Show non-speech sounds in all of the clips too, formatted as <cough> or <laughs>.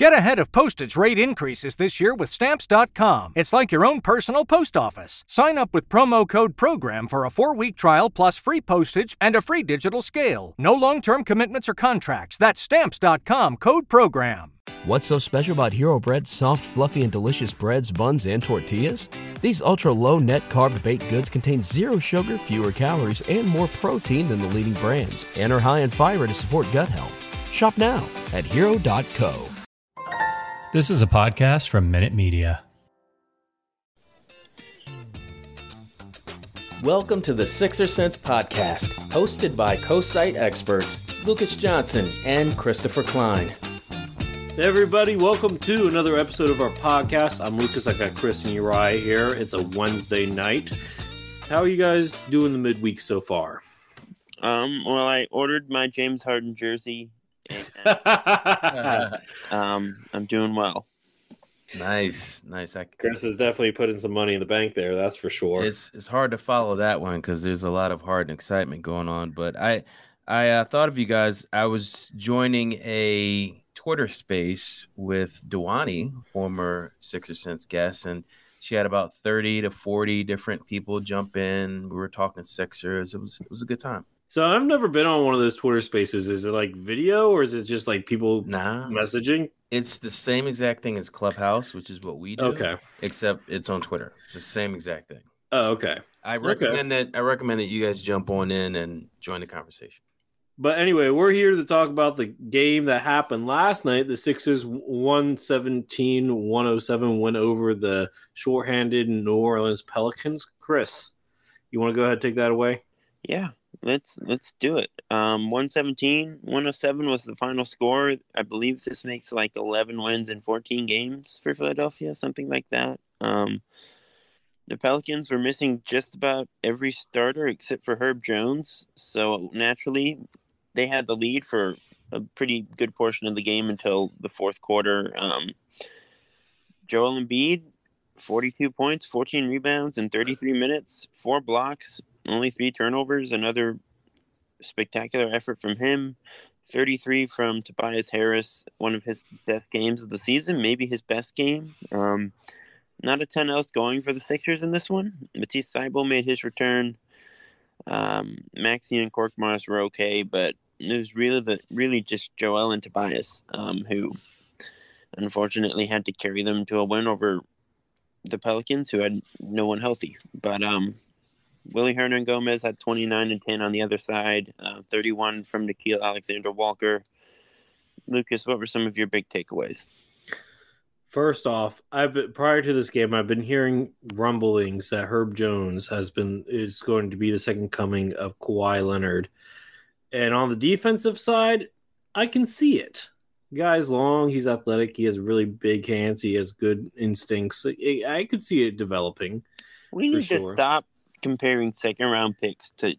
Get ahead of postage rate increases this year with Stamps.com. It's like your own personal post office. Sign up with promo code PROGRAM for a four week trial plus free postage and a free digital scale. No long term commitments or contracts. That's Stamps.com code PROGRAM. What's so special about Hero Bread's soft, fluffy, and delicious breads, buns, and tortillas? These ultra low net carb baked goods contain zero sugar, fewer calories, and more protein than the leading brands, and are high in fiber to support gut health. Shop now at hero.co. This is a podcast from Minute Media. Welcome to the Sixer Sense podcast, hosted by co-site experts Lucas Johnson and Christopher Klein. Hey everybody, welcome to another episode of our podcast. I'm Lucas. I got Chris and Uriah here. It's a Wednesday night. How are you guys doing the midweek so far? Um, well, I ordered my James Harden jersey <laughs> um, I'm doing well. Nice, nice. I, Chris is definitely putting some money in the bank there. That's for sure. It's it's hard to follow that one because there's a lot of heart and excitement going on. But I I uh, thought of you guys. I was joining a Twitter space with Dewani, former Sixer Sense guest, and she had about thirty to forty different people jump in. We were talking Sixers. It was it was a good time. So I've never been on one of those Twitter spaces. Is it like video or is it just like people nah. messaging? It's the same exact thing as Clubhouse, which is what we do. Okay. Except it's on Twitter. It's the same exact thing. Oh, okay. I recommend okay. that I recommend that you guys jump on in and join the conversation. But anyway, we're here to talk about the game that happened last night. The Sixers 117 107 went over the shorthanded New Orleans Pelicans. Chris, you want to go ahead and take that away? Yeah let's let's do it. Um, 117, 107 was the final score. I believe this makes like 11 wins in 14 games for Philadelphia, something like that. Um, the Pelicans were missing just about every starter except for Herb Jones, so naturally they had the lead for a pretty good portion of the game until the fourth quarter. Um, Joel Embiid, 42 points, 14 rebounds in 33 minutes, four blocks, only three turnovers. Another spectacular effort from him. 33 from Tobias Harris, one of his best games of the season, maybe his best game. Um, not a ton else going for the Sixers in this one. Matisse Thybulle made his return. Um, Maxey and Korkmaz were okay, but it was really the really just Joel and Tobias um, who unfortunately had to carry them to a win over the Pelicans, who had no one healthy. But um, Willy Hernangomez had 29 and 10 on the other side, uh, 31 from Nickeil Alexander Walker. Lucas, what were some of your big takeaways? First off, I've been, prior to this game, I've been hearing rumblings that Herb Jones has been is going to be the second coming of Kawhi Leonard, and on the defensive side, I can see it. Guy's long, he's athletic, he has really big hands, he has good instincts. I could see it developing. We need sure. to stop comparing second round picks to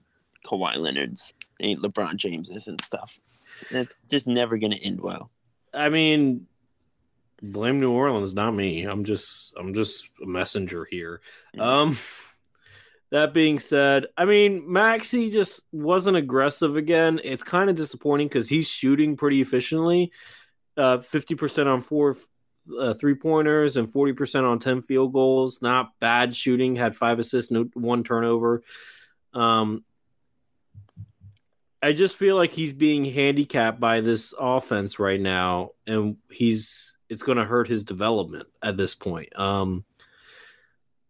Kawhi Leonard's, ain't LeBron James's, and stuff. That's just never going to end well. I mean, blame New Orleans, not me. I'm just I'm just a messenger here. Mm-hmm. Um that being said, I mean, Maxey just wasn't aggressive again. It's kind of disappointing because he's shooting pretty efficiently. Uh, 50% on four uh, three pointers and 40% on 10 field goals. Not bad shooting, had five assists, no, one turnover. Um, I just feel like he's being handicapped by this offense right now, and he's it's going to hurt his development at this point. Um,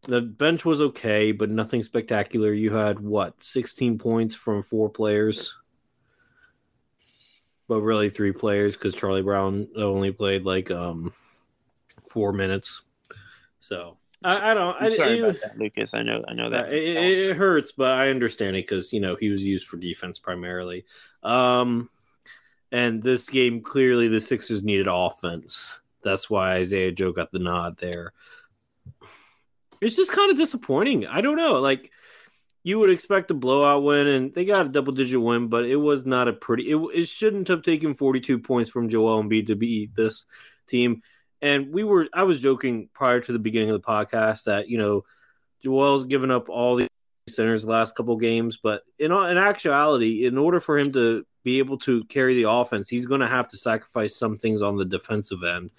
the bench was okay, but nothing spectacular. You had what 16 points from four players, but really three players because Charlie Brown only played like um four minutes. So I, I don't. I'm sorry it, about that, Lucas. I know. I know that it, it, hurts, but I understand it because you know he was used for defense primarily. Um, and this game clearly the Sixers needed offense. That's why Isaiah Joe got the nod there. It's just kind of disappointing. I don't know. Like you would expect a blowout win, and they got a double digit win, but it was not a pretty. It, it shouldn't have taken 42 points from Joel Embiid to beat this team. And we were, I was joking prior to the beginning of the podcast that, you know, Joel's given up all these centers the last couple games, but in, in actuality, in order for him to be able to carry the offense, he's going to have to sacrifice some things on the defensive end.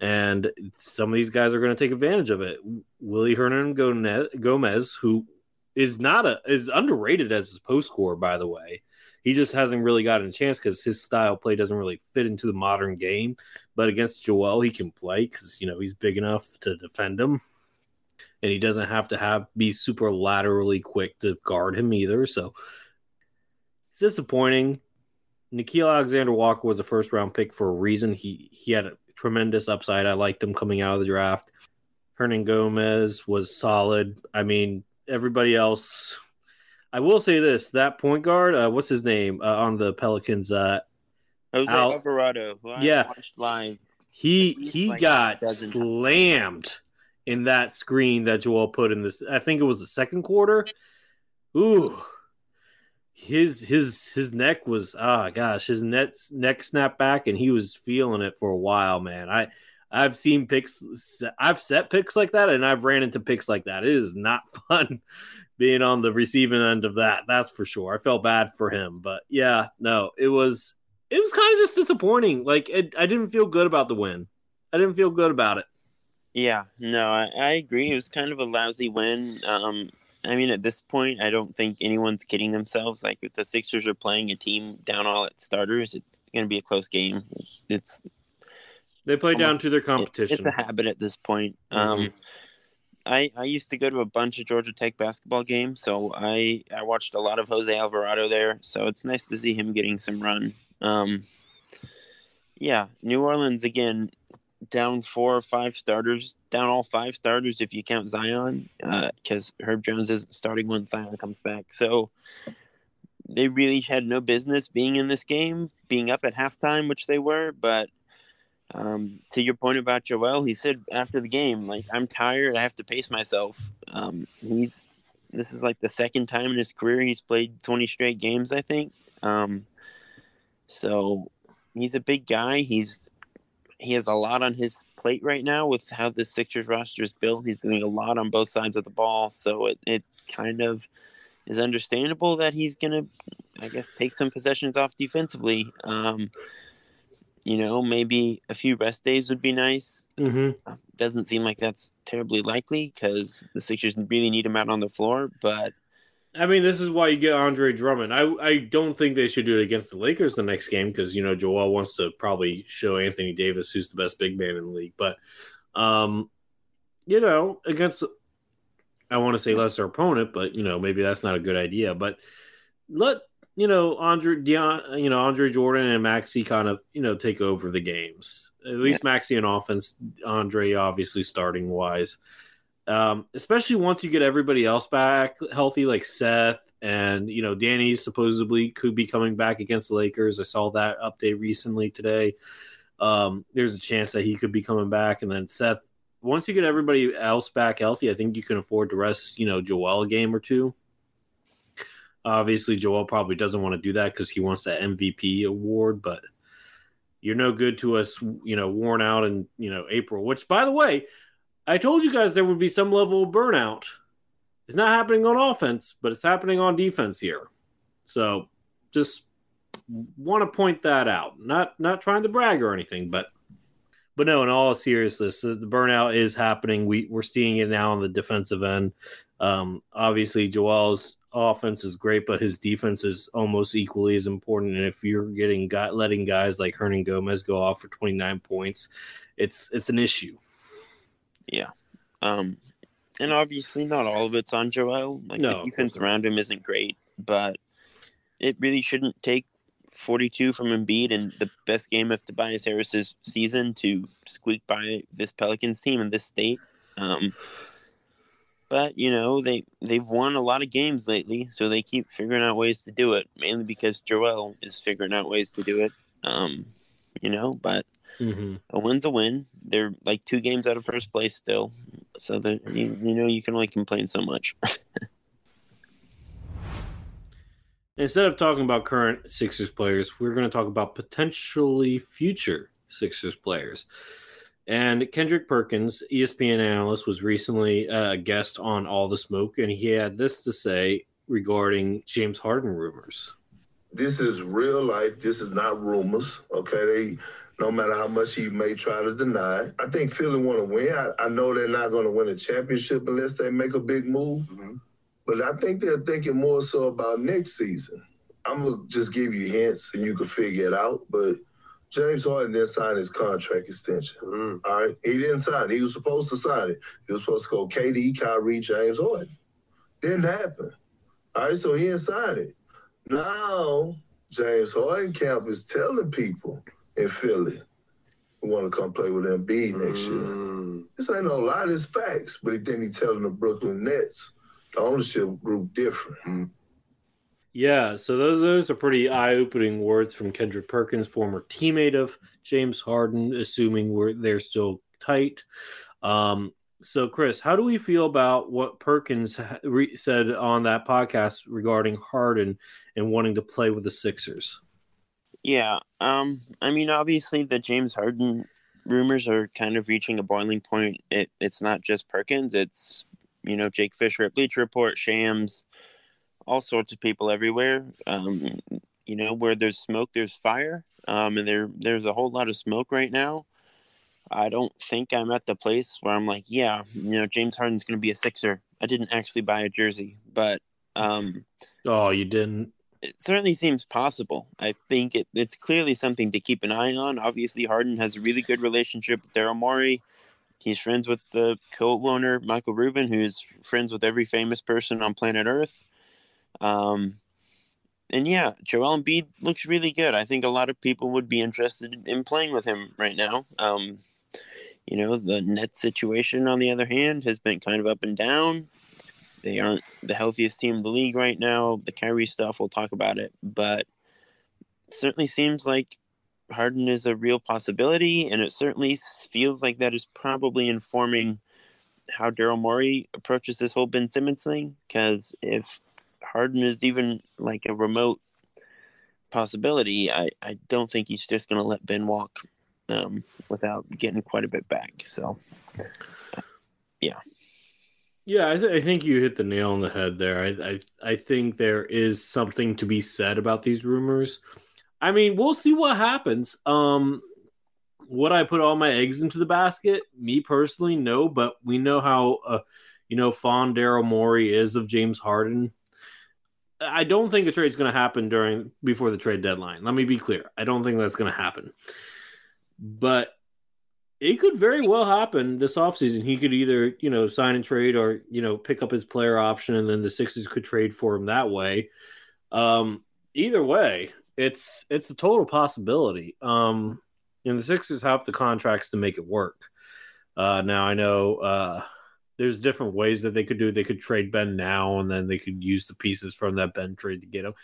And some of these guys are going to take advantage of it. Willy Hernangomez, who is not a is underrated as his post scorer, by the way. He just hasn't really gotten a chance because his style play doesn't really fit into the modern game. But against Joel, he can play because you know he's big enough to defend him, and he doesn't have to have be super laterally quick to guard him either. So it's disappointing. Nickeil Alexander Walker was a first round pick for a reason. He he had a tremendous upside. I liked him coming out of the draft. Hernangomez was solid. I mean, everybody else. I will say this: that point guard, uh, what's his name uh, on the Pelicans? Uh, Jose Al- Alvarado, who I yeah, watched live. He he like got slammed in that screen that Joel put in this. I think it was the second quarter. Ooh, his his his neck was ah oh gosh his neck neck snapped back and he was feeling it for a while man i i've seen picks i've set picks like that and i've ran into picks like that it is not <laughs> fun being on the receiving end of that that's for sure i felt bad for him but yeah no it was it was kind of just disappointing like it, i didn't feel good about the win i didn't feel good about it yeah no I, I agree it was kind of a lousy win um I mean, at this point, I don't think anyone's kidding themselves. Like, if the Sixers are playing a team down all its starters, it's going to be a close game. It's, it's they play almost, down to their competition. It, it's a habit at this point. Mm-hmm. Um, I I used to go to a bunch of Georgia Tech basketball games, so I I watched a lot of Jose Alvarado there. So it's nice to see him getting some run. Um, yeah, New Orleans again down four or five starters, down all five starters if you count Zion, because uh, Herb Jones isn't starting when Zion comes back. So they really had no business being in this game, being up at halftime, which they were. But um, to your point about Joel, he said after the game, like, I'm tired. I have to pace myself. Um, he's this is like the second time in his career he's played 20 straight games, I think. Um, so he's a big guy. He's he has a lot on his plate right now with how the Sixers roster is built. He's doing a lot on both sides of the ball, so it, it kind of is understandable that he's gonna, I guess, take some possessions off defensively. Um, you know, maybe a few rest days would be nice. Mm-hmm. Uh, doesn't seem like that's terribly likely because the Sixers really need him out on the floor, but I mean, this is why you get Andre Drummond. I I don't think they should do it against the Lakers the next game because you know Joel wants to probably show Anthony Davis who's the best big man in the league. But um, you know, against I want to say lesser opponent, but you know maybe that's not a good idea. But let you know Andre Dion, you know Andre Jordan and Maxey kind of you know take over the games. At least yeah. Maxey in offense, Andre obviously starting wise. Um, especially once you get everybody else back healthy, like Seth and you know Danny supposedly could be coming back against the Lakers. I saw that update recently today. Um, there's a chance that he could be coming back, and then Seth. Once you get everybody else back healthy, I think you can afford to rest, you know, Joel a game or two. Obviously, Joel probably doesn't want to do that because he wants that MVP award, but you're no good to us, you know, worn out in you know April. Which, by the way, I told you guys there would be some level of burnout. It's not happening on offense, but it's happening on defense here. So just want to point that out. Not not trying to brag or anything, but but no, in all seriousness, the burnout is happening. We we're seeing it now on the defensive end. Um, obviously, Joel's offense is great, but his defense is almost equally as important. And if you're getting letting guys like Hernangomez go off for 29 points, it's it's an issue. Yeah. Um, and obviously, not all of it's on Joel. Like no, the defense around him isn't great, but it really shouldn't take 42 from Embiid and the best game of Tobias Harris's season to squeak by this Pelicans team in this state. Um, but you know they they've won a lot of games lately, so they keep figuring out ways to do it. Mainly because Joel is figuring out ways to do it. Um, you know, but Mm-hmm. A win's a win. They're like two games out of first place still, so that you, you know you can only complain so much. <laughs> Instead of talking about current Sixers players, we're going to talk about potentially future Sixers players. And Kendrick Perkins, ESPN analyst, was recently a guest on All the Smoke, and he had this to say regarding James Harden rumors. this is real life. This is not rumors. Okay, they no matter how much he may try to deny. I think Philly want to win. I, I, know they're not going to win a championship unless they make a big move. Mm-hmm. But I think they're thinking more so about next season. I'm gonna just give you hints and you can figure it out. But James Harden didn't sign his contract extension. Mm. All right, he didn't sign it. He was supposed to sign it. He was supposed to go KD, Kyrie, James Harden. Didn't happen. All right, so he didn't sign it. Now James Harden camp is telling people in Philly who want to come play with Embiid mm. next year. Mm. This ain't no lie, this facts. But then he telling the Brooklyn Nets, the ownership group different. Mm. Yeah, so those those are pretty eye-opening words from Kendrick Perkins, former teammate of James Harden, assuming we're they're still tight. Um, so, Chris, how do we feel about what Perkins re- said on that podcast regarding Harden and wanting to play with the Sixers? Yeah, um, I mean, obviously, the James Harden rumors are kind of reaching a boiling point. It, it's not just Perkins; it's you know Jake Fisher at Bleacher Report, Shams, all sorts of people everywhere. Um, you know, where there's smoke, there's fire, um, and there there's a whole lot of smoke right now. I don't think I'm at the place where I'm like, yeah, you know, James Harden's going to be a Sixer. I didn't actually buy a jersey, but um, oh, you didn't. It certainly seems possible. I think it, it's clearly something to keep an eye on. Obviously, Harden has a really good relationship with Daryl Morey. He's friends with the co-owner Michael Rubin, who's friends with every famous person on planet Earth. Um, and yeah, Joel Embiid looks really good. I think a lot of people would be interested in playing with him right now. Um, you know, the net situation, on the other hand, has been kind of up and down. They aren't the healthiest team in the league right now. The Kyrie stuff, we'll talk about it, but it certainly seems like Harden is a real possibility, and it certainly feels like that is probably informing how Daryl Morey approaches this whole Ben Simmons thing. Because if Harden is even like a remote possibility, I, I don't think he's just going to let Ben walk um, without getting quite a bit back. So, yeah. Yeah, I, th- I, think you hit the nail on the head there. I, I I think there is something to be said about these rumors. I mean, we'll see what happens. Um, would I put all my eggs into the basket? Me personally, no. But we know how uh, you know fond Daryl Morey is of James Harden. I don't think a trade's going to happen during before the trade deadline. Let me be clear. I don't think that's going to happen but it could very well happen this offseason. He could either, you know, sign and trade or, you know, pick up his player option and then the Sixers could trade for him that way. Um, either way, it's it's a total possibility. Um, and the Sixers have the contracts to make it work. Uh, now I know uh, there's different ways that they could do. It. They could trade Ben now, and then they could use the pieces from that Ben trade to get him.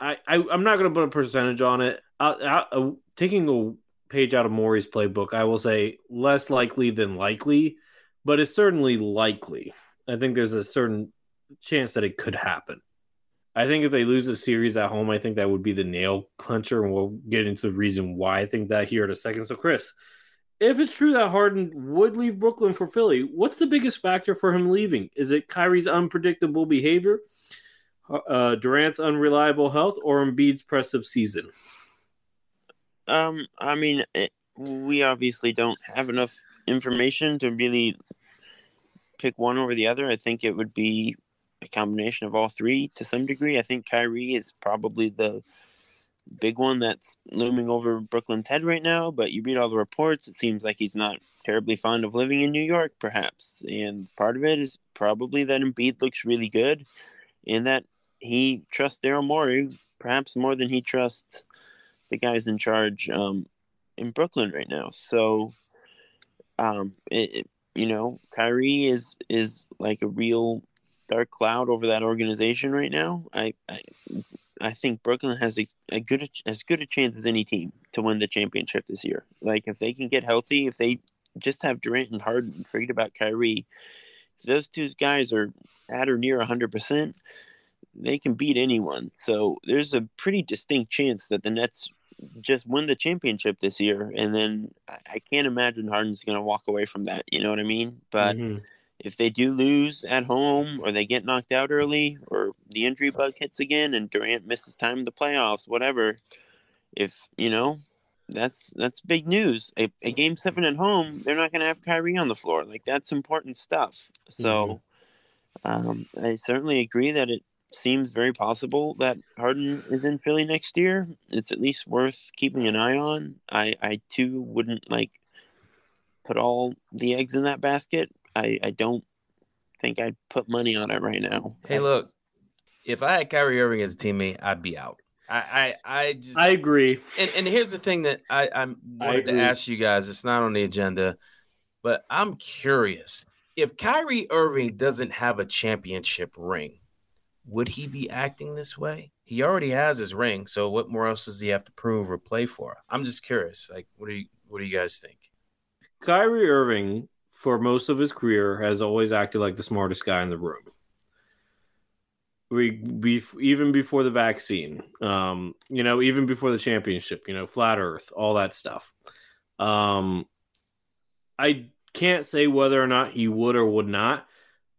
I, I am not going to put a percentage on it. I, I, uh, taking a page out of Morey's playbook, I will say less likely than likely, but it's certainly likely. I think there's a certain chance that it could happen. I think if they lose the series at home, I think that would be the nail clincher, and we'll get into the reason why I think that here in a second. So, Chris, if it's true that Harden would leave Brooklyn for Philly, what's the biggest factor for him leaving? Is it Kyrie's unpredictable behavior, uh, Durant's unreliable health, or Embiid's impressive season? Um, I mean, it, we obviously don't have enough information to really pick one over the other. I think it would be a combination of all three to some degree. I think Kyrie is probably the big one that's looming over Brooklyn's head right now, but you read all the reports, it seems like he's not terribly fond of living in New York, perhaps. And part of it is probably that Embiid looks really good and that he trusts Daryl Morey perhaps more than he trusts the guys in charge um, in Brooklyn right now. So, um, it, it, you know, Kyrie is is like a real dark cloud over that organization right now. I I, I think Brooklyn has a, a good as good a chance as any team to win the championship this year. Like if they can get healthy, if they just have Durant and Harden, forget about Kyrie. Those two guys are at or near hundred percent, they can beat anyone. So there's a pretty distinct chance that the Nets just win the championship this year, and then I can't imagine Harden's going to walk away from that. You know what I mean? But mm-hmm. If they do lose at home or they get knocked out early or the injury bug hits again and Durant misses time in the playoffs, whatever, if you know, that's that's big news. A, a game seven at home, they're not going to have Kyrie on the floor. Like that's important stuff. So, mm-hmm. um, I certainly agree that it seems very possible that Harden is in Philly next year. It's at least worth keeping an eye on. I I too wouldn't like put all the eggs in that basket. I I don't think I'd put money on it right now. Hey, look, if I had Kyrie Irving as a teammate, I'd be out. I, I, I just I agree. And, and here's the thing that I I wanted I to ask you guys. It's not on the agenda, but I'm curious if Kyrie Irving doesn't have a championship ring, would he be acting this way? He already has his ring, so what more else does he have to prove or play for? I'm just curious. Like, what do you what do you guys think? Kyrie Irving, for most of his career, has always acted like the smartest guy in the room. We be, even before the vaccine um you know even before the championship you know flat earth all that stuff. Um i can't say whether or not he would or would not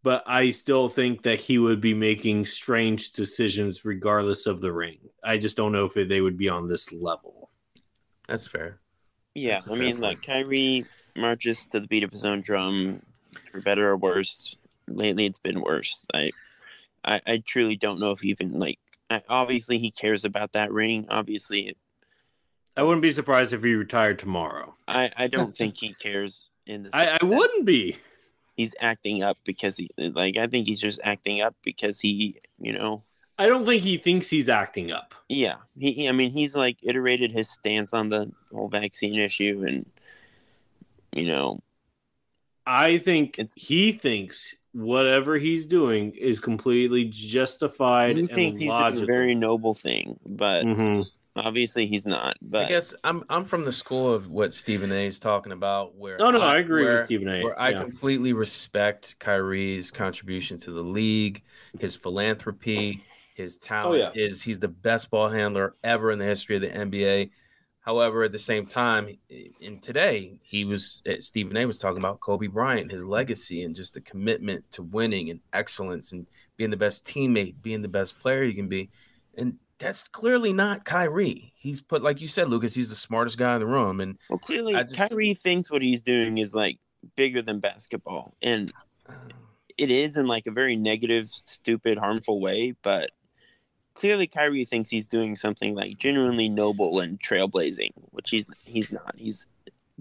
but i still think that he would be making strange decisions regardless of the ring. I just don't know if they would be on this level. That's fair. Yeah that's i mean point. like Kyrie marches to the beat of his own drum for better or worse lately it's been worse like I, I truly don't know if even like obviously he cares about that ring. Obviously, I wouldn't be surprised if he retired tomorrow. I, I <laughs> don't think he cares in this. I, I wouldn't be. He's acting up because he like I think he's just acting up because he you know. I don't think he thinks he's acting up. Yeah, he. I mean, he's like iterated his stance on the whole vaccine issue, and you know, I think it's, he thinks whatever he's doing is completely justified. He thinks he's logical. doing a very noble thing, but mm-hmm. obviously he's not. But I guess I'm I'm from the school of what Stephen A. is talking about. Where no, no, I, I agree where, with Stephen A. Where I completely respect Kyrie's contribution to the league, his philanthropy, his talent. Oh, yeah. Is he's the best ball handler ever in the history of the NBA. However, at the same time, in today, he was eh, Stephen A. was talking about Kobe Bryant, his legacy, and just the commitment to winning and excellence and being the best teammate, being the best player you can be. And that's clearly not Kyrie. He's put, like you said, Lucas, he's the smartest guy in the room. And well, clearly, just, Kyrie thinks what he's doing is like bigger than basketball, and uh, it is in like a very negative, stupid, harmful way. But clearly Kyrie thinks he's doing something like genuinely noble and trailblazing, which he's he's not. He's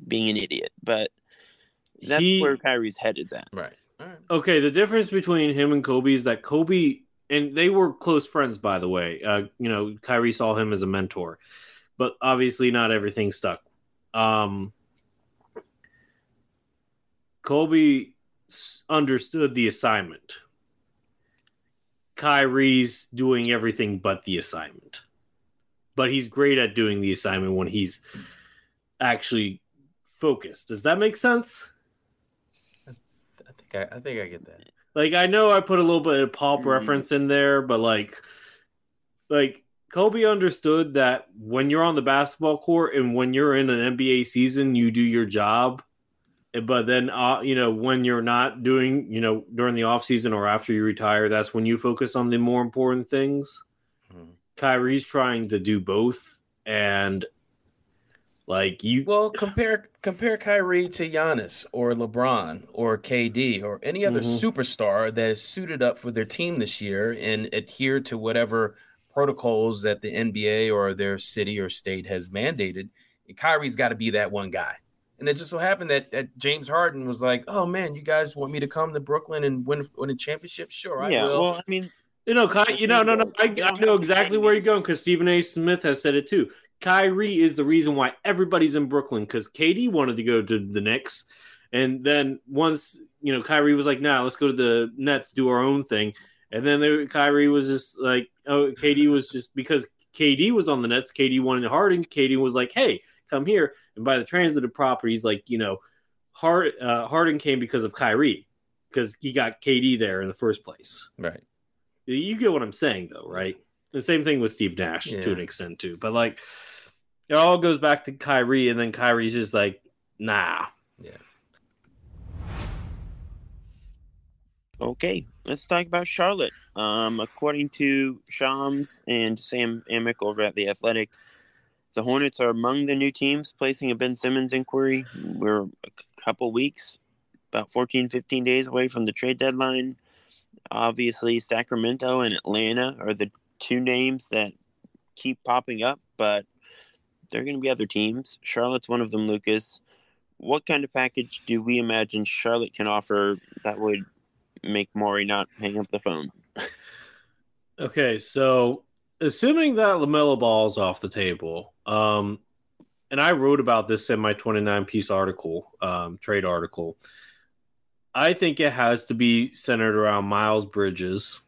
being an idiot. But that's he, where Kyrie's head is at. Right. right. Okay, the difference between him and Kobe is that Kobe and they were close friends, by the way. Uh, you know, Kyrie saw him as a mentor, but obviously not everything stuck. Um, Kobe understood the assignment Kyrie's doing everything but the assignment. But he's great at doing the assignment when he's actually focused. Does that make sense? I think I, I think I get that. Like I know I put a little bit of pop mm-hmm. reference in there, but like like Kobe understood that when you're on the basketball court and when you're in an NBA season, you do your job but then uh, you know when you're not doing you know during the off season or after you retire that's when you focus on the more important things mm-hmm. Kyrie's trying to do both and like you well compare compare Kyrie to Giannis or LeBron or KD or any other mm-hmm. superstar that is suited up for their team this year and adhere to whatever protocols that the NBA or their city or state has mandated and Kyrie's got to be that one guy and it just so happened that, that James Harden was like, "Oh man, you guys want me to come to Brooklyn and win win a championship? Sure, I yeah, will." Well, I mean, you know, Ky- you know, no, no, I, I know exactly where you're going because Stephen A. Smith has said it too. Kyrie is the reason why everybody's in Brooklyn because KD wanted to go to the Knicks, and then once you know Kyrie was like, "Nah, let's go to the Nets, do our own thing," and then there, Kyrie was just like, "Oh, KD was just because." KD was on the Nets. KD wanted Harden. KD was like, "Hey, come here. And by the transitive properties, like, you know, Hard, uh, Harden came because of Kyrie, because he got KD there in the first place. Right. You get what I'm saying, though, right? The same thing with Steve Nash yeah. to an extent, too. But, like, it all goes back to Kyrie, and then Kyrie's just like, nah. Yeah. Okay, let's talk about Charlotte. Um, according to Shams and Sam Amick over at The Athletic, the Hornets are among the new teams placing a Ben Simmons inquiry. We're a couple weeks, about 14, 15 days away from the trade deadline. Obviously, Sacramento and Atlanta are the two names that keep popping up, but there are going to be other teams. Charlotte's one of them, Lucas. What kind of package do we imagine Charlotte can offer that would make Morey not hang up the phone? <laughs> Okay, so assuming that LaMelo Ball is off the table, um, and I wrote about this in my 29 piece article, um, trade article. I think it has to be centered around Miles Bridges.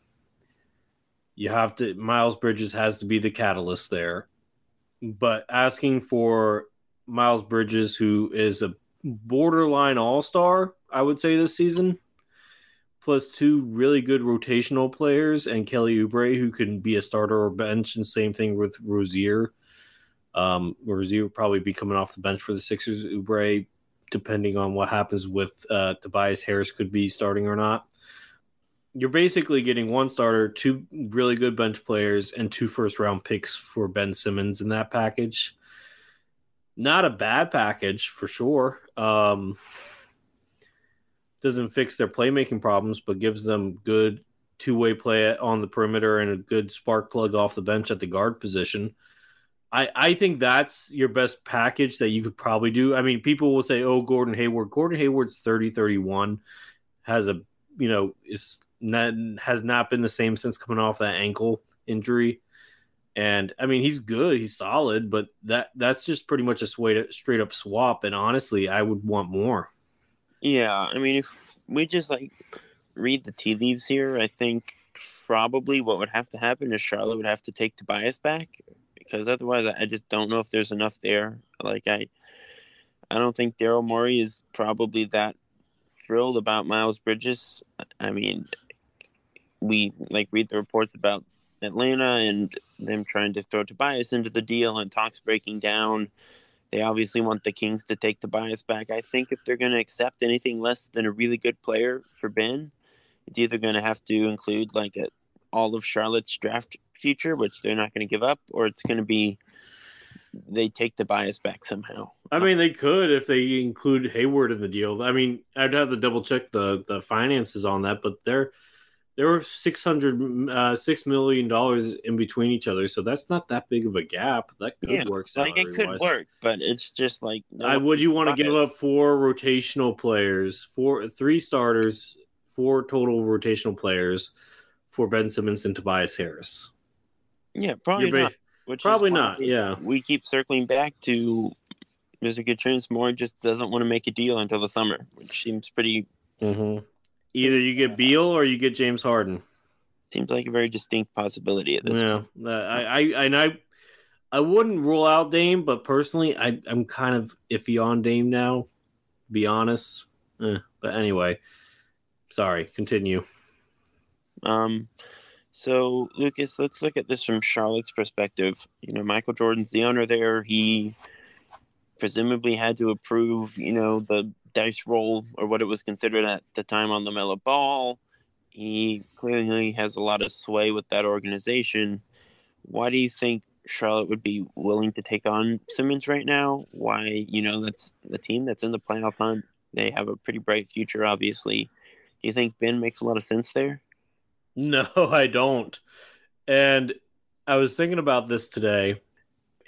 You have to, Miles Bridges has to be the catalyst there. But asking for Miles Bridges, who is a borderline all star, I would say this season, plus two really good rotational players and Kelly Oubre, who can be a starter or bench, and same thing with Rozier. Um, Rozier will probably be coming off the bench for the Sixers. Oubre, depending on what happens with uh, Tobias Harris, could be starting or not. You're basically getting one starter, two really good bench players, and two first round picks for Ben Simmons in that package. Not a bad package for sure. Um, doesn't fix their playmaking problems, but gives them good two way play on the perimeter and a good spark plug off the bench at the guard position. I, I think that's your best package that you could probably do. I mean, people will say, oh, Gordon Hayward. Gordon Hayward's 30 31, has a, you know, is not, has not been the same since coming off that ankle injury. And I mean, he's good, he's solid, but that that's just pretty much a straight, straight up swap. And honestly, I would want more. Yeah, I mean, if we just like read the tea leaves here, I think probably what would have to happen is Charlotte would have to take Tobias back because otherwise, I just don't know if there's enough there. Like I, I don't think Daryl Morey is probably that thrilled about Miles Bridges. I mean, we like read the reports about Atlanta and them trying to throw Tobias into the deal and talks breaking down. They obviously want the Kings to take Tobias back. I think if they're going to accept anything less than a really good player for Ben, it's either going to have to include like a, all of Charlotte's draft future, which they're not going to give up, or it's going to be they take Tobias back somehow. I mean, they could if they include Hayward in the deal. I mean, I'd have to double check the the finances on that, but they're there were six hundred uh, six million dollars in between each other, so that's not that big of a gap. That could yeah, work. Like it could work, but it's just like no I, would you want to give up four rotational players, four three starters, four total rotational players for Ben Simmons and Tobias Harris? Yeah, probably not. Which probably not. Yeah, we keep circling back to Mr. Gutierrez Moore just doesn't want to make a deal until the summer, which seems pretty. Mm-hmm. Either you get Beal or you get James Harden. Seems like a very distinct possibility at this yeah, point. I, I, and I, I wouldn't rule out Dame, but personally, I, I'm kind of iffy on Dame now. be honest, eh, but anyway, sorry. Continue. Um, so Lucas, let's look at this from Charlotte's perspective. You know, Michael Jordan's the owner there. He presumably had to approve, you know, the dice roll or what it was considered at the time on LaMelo Ball. He clearly has a lot of sway with that organization. Why do you think Charlotte would be willing to take on Simmons right now? Why, you know, that's the team that's in the playoff hunt. They have a pretty bright future, obviously. Do you think Ben makes a lot of sense there? <laughs> No, I don't. And I was thinking about this today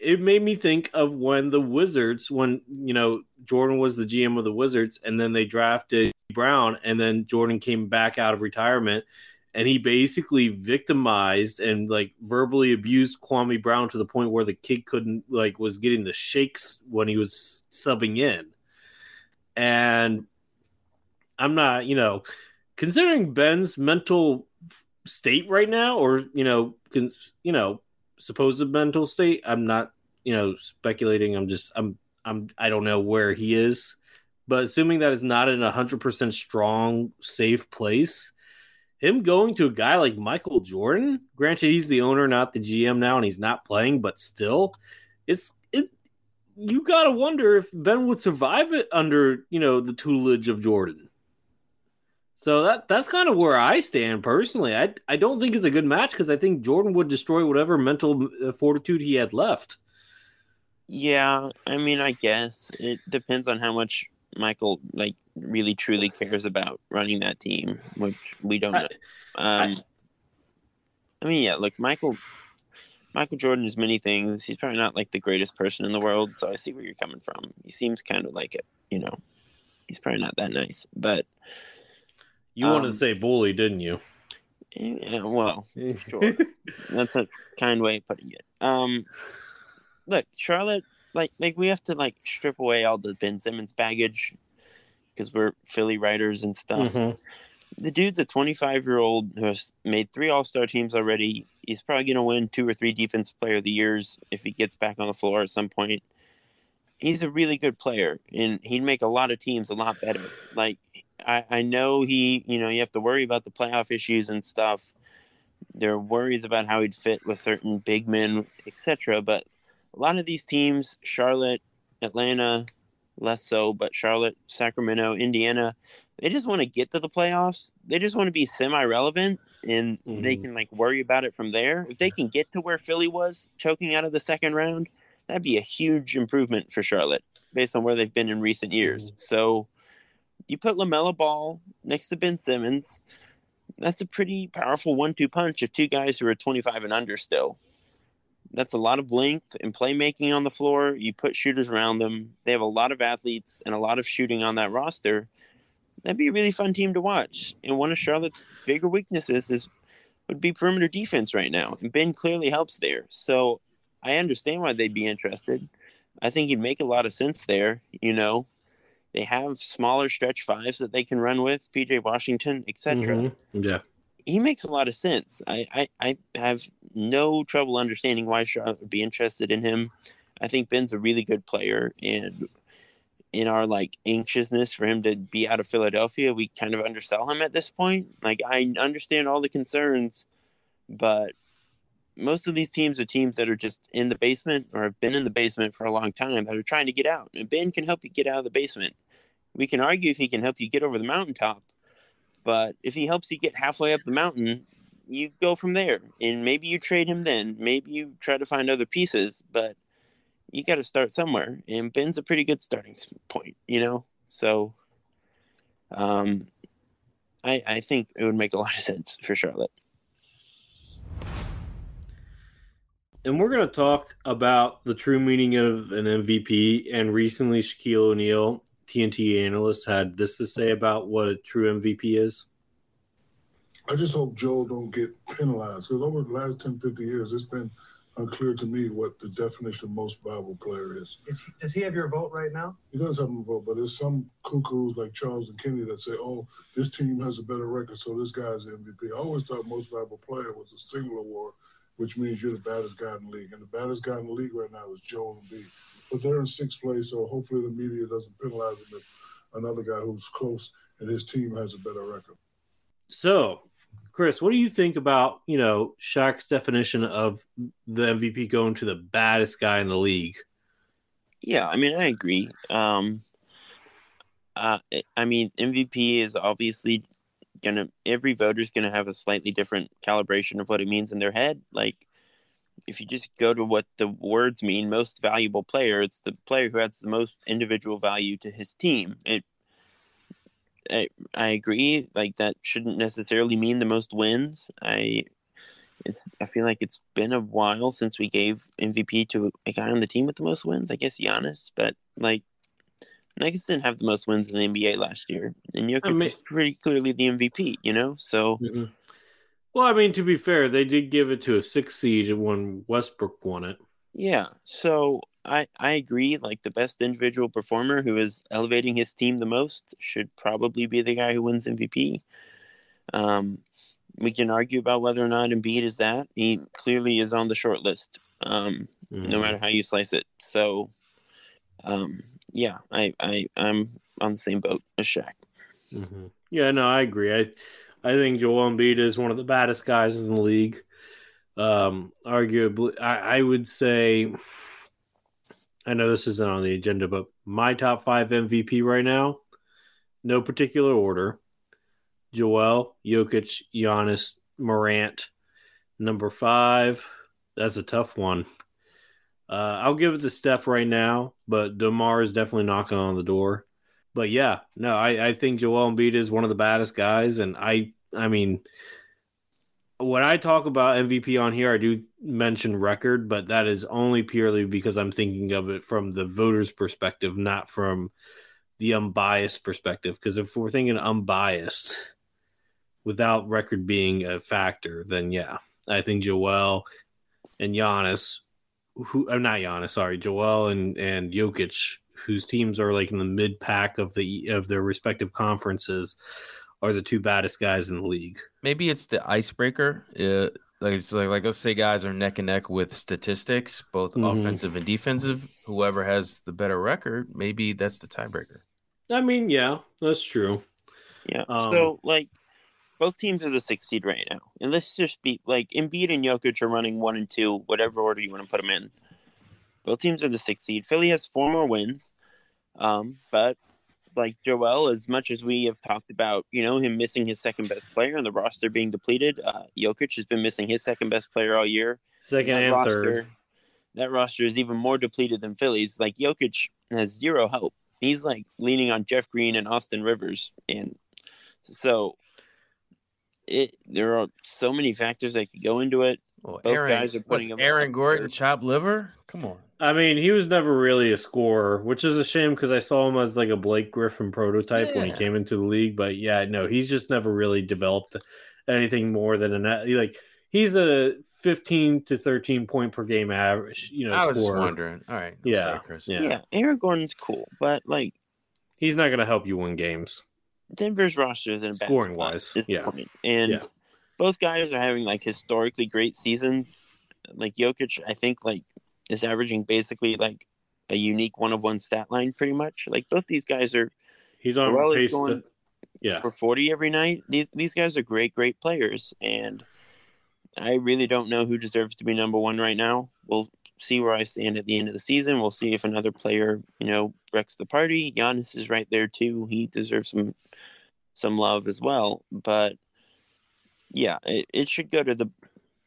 it made me think of when the Wizards, when you know Jordan was the GM of the Wizards, and then they drafted Brown, and then Jordan came back out of retirement, and he basically victimized and like verbally abused Kwame Brown to the point where the kid couldn't like was getting the shakes when he was subbing in, and I'm not, you know, considering Ben's mental state right now, or you know, cons- you know supposed mental state. I'm not, you know, speculating. I'm just, I'm, I'm, I don't know where he is, but assuming that is not in a hundred percent strong, safe place, him going to a guy like Michael Jordan, granted he's the owner, not the GM now, and he's not playing, but still, it's it. You gotta wonder if Ben would survive it under, you know, the tutelage of Jordan. So that that's kind of where I stand personally. I I don't think it's a good match because I think Jordan would destroy whatever mental uh, fortitude he had left. Yeah, I mean, I guess it depends on how much Michael like really truly cares about running that team, which we don't know. I- Um, I mean, yeah, look, Michael. Michael Jordan is many things. He's probably not like the greatest person in the world, so I see where you're coming from. He seems kind of like it, you know. He's probably not that nice, but You wanted Um, to say bully, didn't you? yeah, well, sure. <laughs> That's a kind way of putting it. Um, look, Charlotte, like, like we have to like strip away all the Ben Simmons baggage because we're Philly writers and stuff. Mhm. The dude's a 25 year old who has made three All Star teams already. He's probably going to win two or three Defensive Player of the Years if he gets back on the floor at some point. He's a really good player, and he'd make a lot of teams a lot better. Like, I, I know he, you know, you have to worry about the playoff issues and stuff. There are worries about how he'd fit with certain big men, etc. But a lot of these teams, Charlotte, Atlanta, less so, but Charlotte, Sacramento, Indiana, they just want to get to the playoffs. They just want to be semi-relevant, and they Mhm. can like worry about it from there. If they can get to where Philly was, choking out of the second round, that'd be a huge improvement for Charlotte based on where they've been in recent years. So you put LaMelo Ball next to Ben Simmons. That's a pretty powerful one-two punch of two guys who are 25 and under still. That's a lot of length and playmaking on the floor. You put shooters around them. They have a lot of athletes and a lot of shooting on that roster. That'd be a really fun team to watch. And one of Charlotte's bigger weaknesses is would be perimeter defense right now. And Ben clearly helps there. So I understand why they'd be interested. I think he'd make a lot of sense there. You know, they have smaller stretch fives that they can run with, PJ Washington, etc. Mhm. Yeah. He makes a lot of sense. I, I, I have no trouble understanding why Charlotte would be interested in him. I think Ben's a really good player, and in our like anxiousness for him to be out of Philadelphia, we kind of undersell him at this point. Like I understand all the concerns, but most of these teams are teams that are just in the basement or have been in the basement for a long time that are trying to get out. And Ben can help you get out of the basement. We can argue if he can help you get over the mountaintop, but if he helps you get halfway up the mountain, you go from there. And maybe you trade him then. Maybe you try to find other pieces, but you got to start somewhere. And Ben's a pretty good starting point, you know? So um, I, I think it would make a lot of sense for Charlotte. And we're going to talk about the true meaning of an MVP. And recently, Shaquille O'Neal, TNT analyst, had this to say about what a true MVP is. I just hope Joe don't get penalized because over the last 10, 50 years, it's been unclear to me what the definition of most valuable player is. Is, does he have your vote right now? He does have a vote, but there's some cuckoos like Charles and Kenny that say, oh, this team has a better record, so this guy's the MVP. I always thought most valuable player was a single award, which means you're the baddest guy in the league. And the baddest guy in the league right now is Joel Embiid. But they're in sixth place, so hopefully the media doesn't penalize him if another guy who's close and his team has a better record. So, Chris, what do you think about, you know, Shaq's definition of the MVP going to the baddest guy in the league? Yeah, I mean, I agree. Um, uh, I mean, MVP is obviously gonna. Every voter's gonna have a slightly different calibration of what it means in their head. Like, if you just go to what the words mean, most valuable player, it's the player who adds the most individual value to his team. It. I, I agree. Like that shouldn't necessarily mean the most wins. I it's I feel like it's been a while since we gave MVP to a guy on the team with the most wins. I guess Giannis, but like Nuggets didn't have the most wins in the NBA last year, and Jokic I mean- was pretty clearly the MVP. You know, so Well, I mean, to be fair, they did give it to a six seed when Westbrook won it. yeah. So I I agree. Like the best individual performer who is elevating his team the most should probably be the guy who wins MVP. Um, we can argue about whether or not Embiid is that. He clearly is on the short list. Um, no matter how you slice it. So, um, yeah, I, I, I'm on the same boat as Shaq. Mhm. Yeah, no, I agree. I I think Joel Embiid is one of the baddest guys in the league. Um, arguably, I, I would say, I know this isn't on the agenda, but my top five MVP right now, no particular order. Joel, Jokic, Giannis, Morant. Number five, that's a tough one. Uh, I'll give it to Steph right now, but Demar is definitely knocking on the door. But yeah, no, I, I think Joel Embiid is one of the baddest guys, and I I mean, when I talk about MVP on here, I do mention record, but that is only purely because I'm thinking of it from the voters' perspective, not from the unbiased perspective. Because if we're thinking unbiased, without record being a factor, then yeah, I think Joel and Giannis, who I'm uh, not Giannis, sorry, Joel and and Jokic, whose teams are like in the mid pack of the of their respective conferences, are the two baddest guys in the league. Maybe it's the icebreaker. Uh, like it's like, like let's say guys are neck and neck with statistics, both mm-hmm. offensive and defensive. Whoever has the better record, maybe that's the tiebreaker. I mean, yeah, that's true. Yeah. Um, so like both teams are the sixth seed right now. And let's just be like Embiid and Jokic are running one and two, whatever order you want to put them in. Both teams are the sixth seed. Philly has four more wins. Um, but like Joel, as much as we have talked about, you know, him missing his second best player and the roster being depleted, uh, Jokic has been missing his second best player all year. Second that and roster, third. That roster is even more depleted than Philly's. Like Jokic has zero help. He's like leaning on Jeff Green and Austin Rivers, and so it there are so many factors that could go into it. Well, Both Aaron, guys are putting Aaron Gordon chop liver. Come on. I mean, he was never really a scorer, which is a shame because I saw him as like a Blake Griffin prototype yeah. when he came into the league. But yeah, no, he's just never really developed anything more than a like he's a 15 to 13 point per game average. You know, I was scorer. just wondering. All right, I'm yeah, sorry, yeah, yeah. Aaron Gordon's cool, but like he's not going to help you win games. Denver's roster is in a scoring wise, yeah. And yeah. both guys are having like historically great seasons. Like Jokic, I think like is averaging basically like a unique one of one stat line, pretty much. Like both these guys are. He's on well pace going to, yeah. for forty every night. These these guys are great, great players, and I really don't know who deserves to be number one right now. We'll see where I stand at the end of the season. We'll see if another player, you know, wrecks the party. Giannis is right there too. He deserves some some love as well. But yeah, it, it should go to the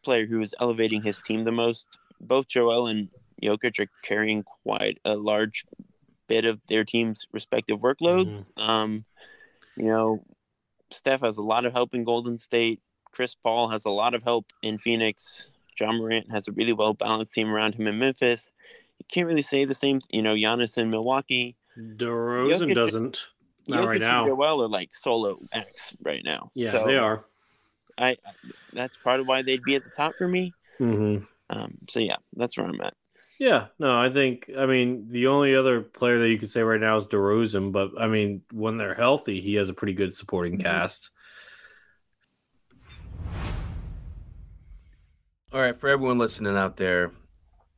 player who is elevating his team the most. Both Joel and Jokic are carrying quite a large bit of their team's respective workloads. Mm-hmm. Um, you know, Steph has a lot of help in Golden State. Chris Paul has a lot of help in Phoenix. Ja Morant has a really well balanced team around him in Memphis. You can't really say the same, you know, Giannis in Milwaukee. DeRozan Jokic, doesn't. Not Jokic right now. And Joel are like solo acts right now. Yeah, so they are. I that's part of why they'd be at the top for me. Mm-hmm. Um, so yeah, that's where I'm at. Yeah, no, I think I mean the only other player that you could say right now is DeRozan, but I mean when they're healthy, he has a pretty good supporting mm-hmm. cast. All right, for everyone listening out there,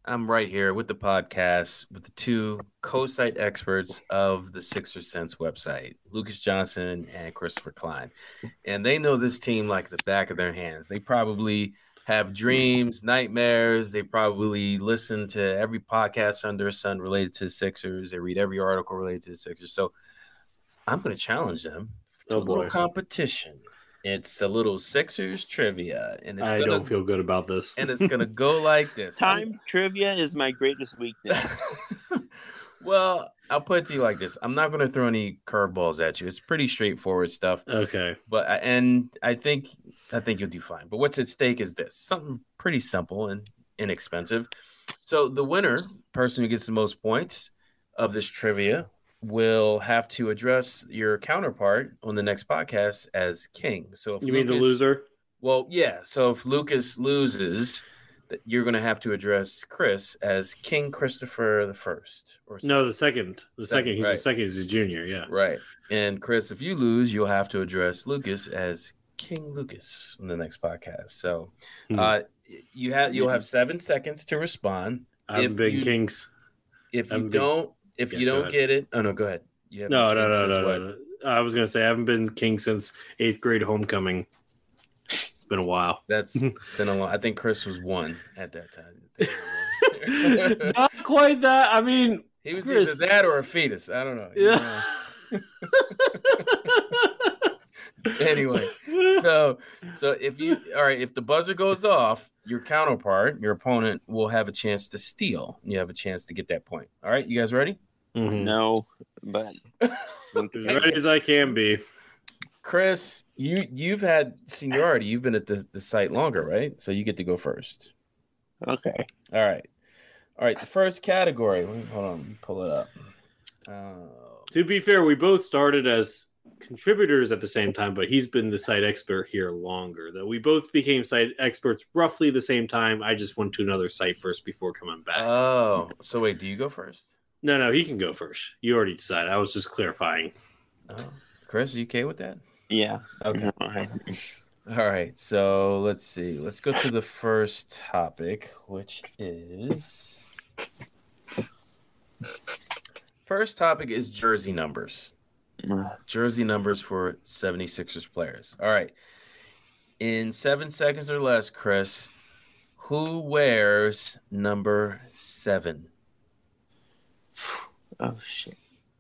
I'm right here with the podcast with the two co-site experts of the Sixer Sense website, Lucas Johnson and Christopher Klein. And they know this team like the back of their hands. They probably have dreams, nightmares. They probably listen to every podcast under the sun related to the Sixers. They read every article related to the Sixers. So I'm going to challenge them oh, to oh a little competition. It's a little Sixers trivia, and I gonna, don't feel good about this. and it's gonna go <laughs> like this. Time trivia is my greatest weakness. <laughs> well, I'll put it to you like this: I'm not gonna throw any curveballs at you. It's pretty straightforward stuff. Okay, but uh, and I think I think you'll do fine. But what's at stake is this: something pretty simple and inexpensive. So the winner, person who gets the most points of this trivia, will have to address your counterpart on the next podcast as king. So if you Lucas, mean the loser? Well, yeah. So if Lucas loses, you're going to have to address Chris as King Christopher the first. Or no, the second. The second. second. He's right. the second. He's a junior. Yeah. Right. And Chris, if you lose, you'll have to address Lucas as King Lucas in the next podcast. So, hmm. uh, you have you'll have seven seconds to respond. I'm big you, kings. If you don't if yeah, you don't get it, oh no, go ahead. You no, no, no, no, no, no. I was gonna say I haven't been king since eighth grade homecoming. It's been a while. That's <laughs> been a long. I think Chris was one at that time. <laughs> Not quite that. I mean, he was Chris... either that or a fetus. I don't know. Yeah. <laughs> anyway, so so if you all right, if the buzzer goes off, your counterpart, your opponent, will have a chance to steal. You have a chance to get that point. All right, you guys ready? Mhm. No, but As <laughs> ready as I can be. Chris, you you've had seniority. You've been at the, the site longer, right? So you get to go first. okay. All right. All right. The first category. Let me- Hold on. Pull it up. Uh, To be fair, we both started as contributors at the same time, but he's been the site expert here longer. Though we both became site experts roughly the same time. I just went to another site first before coming back. oh, so wait. Do you go first? No, no, he can go first. You already decided. I was just clarifying. Oh, Chris, are you okay with that? Yeah. Okay. No, I- All right. So let's see. Let's go to the first topic, which is first topic is jersey numbers. Mm. Jersey numbers for 76ers players. All right. In seven seconds or less, Chris, who wears number seven? Oh shit.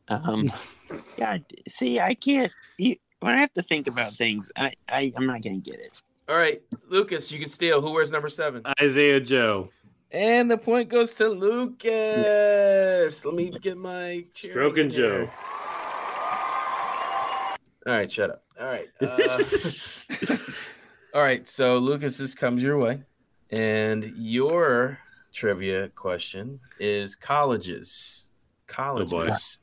Um. <laughs> God. See, I can't. You, when I have to think about things, I, I I'm not gonna get it. All right, Lucas, you can steal. Who wears number seven? Isaiah Joe. And the point goes to Lucas. Let me get my cheering Broken. Joe. All right, shut up. All right. <laughs> uh, all right. So Lucas, this comes your way, and your trivia question is colleges. Colleges.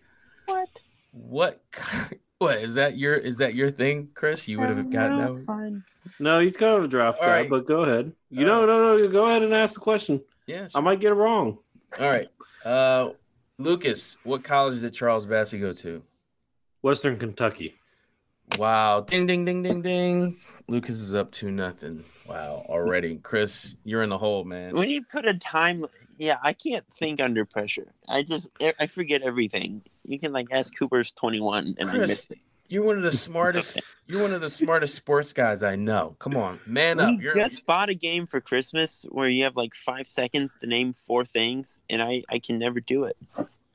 What? what? co- <laughs> What is that? Your is that your thing, Chris? You would have gotten that. It's fine. no, he's kind of a draft All guy, right. but go ahead. You All know, no, no, go ahead and ask the question. Yeah. I might get it wrong. All right. Uh, Lucas, what college did Charles Bassey go to? Western Kentucky. Wow. Ding ding ding ding ding. Lucas is up to nothing. Wow, already. Chris, you're in the hole, man. When you put a time, yeah, I can't think under pressure. I just I forget everything. You can like ask Cooper's 21 and I Chris, miss it. You're one of the <laughs> smartest okay. you're one of the smartest sports guys I know. Come on, man up. You're just bought a game for Christmas where you have like five seconds to name four things, and I I can never do it.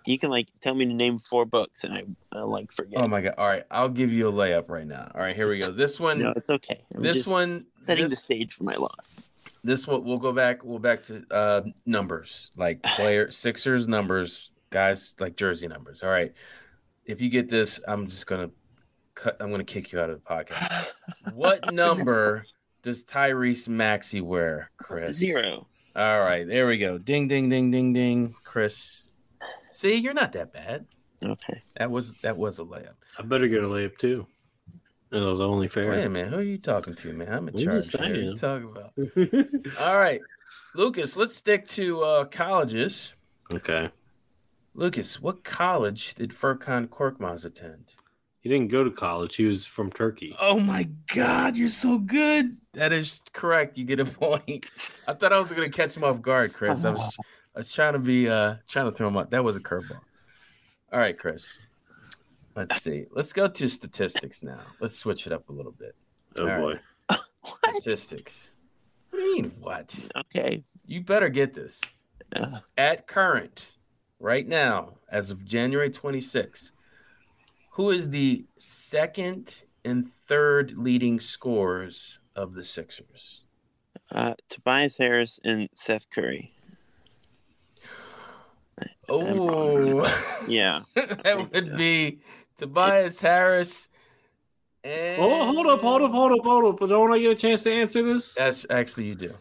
You can like tell me to name four books, and I I like forget. Oh my god. All right, I'll give you a layup right now. All right, here we go. This one no, it's okay. I'm this one setting the stage for my loss. This one we'll go back we'll back to uh numbers like <sighs> player sixers numbers guys like jersey numbers. All right. If you get this i'm just gonna cut i'm gonna kick you out of the podcast. What <laughs> number does tyrese maxey wear chris? Zero. all right there we go. Ding ding ding ding ding chris. See you're not that bad. Okay. that was that was a layup. I better get a layup too. That was only fair. wait a minute who are you talking to man i'm in I'm charge. What are you talking about <laughs> all right lucas let's stick to uh colleges okay. Lucas, what college did Furkan Korkmaz attend? He didn't go to college. He was from Turkey. Oh my God, you're so good. That is correct. You get a <laughs> point. I thought I was going to catch him off guard, Chris. I was, <laughs> I was trying to be, uh, trying to throw him up. That was a curveball. All right, Chris. Let's see. Let's go to statistics now. Let's switch it up a little bit. Oh All boy. right. Statistics. What do you mean, what? Okay. You better get this. Uh, At current, right now, as of January 26th, who is the second and third leading scorers of the Sixers? uh, Tobias Harris and Seth Curry. Oh, <laughs> Yeah. that would be Tobias Harris. And Oh, hold up, hold up, hold up, hold up. But don't I get a chance to answer this? That's actually you do.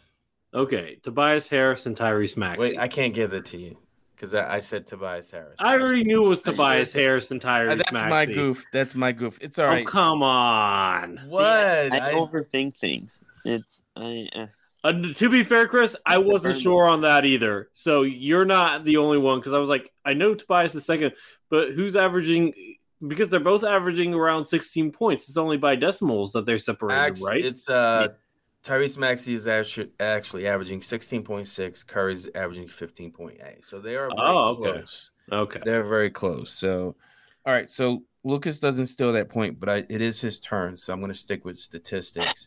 Okay. Tobias Harris and Tyrese Maxey. Wait, I can't give it to you because I, I said Tobias Harris. I already knew it was Tobias Harris and Uh, Tyrese That's Maxey. my goof. That's my goof. It's all Oh, right. come on. What? I, I- overthink things. It's I. Uh, Uh, to be fair, Chris, I wasn't sure on that either. So you're not the only one because I was like, I know Tobias is second, but who's averaging? Because they're both averaging around 16 points. It's only by decimals that they're separated, Act- right? It's uh Tyrese Maxey is actually actually averaging 16.6, Curry's averaging 15.8. So they are very Oh, okay. close. okay. They're very close. So all right, so Lucas doesn't steal that point, but I, it is his turn, so I'm going to stick with statistics.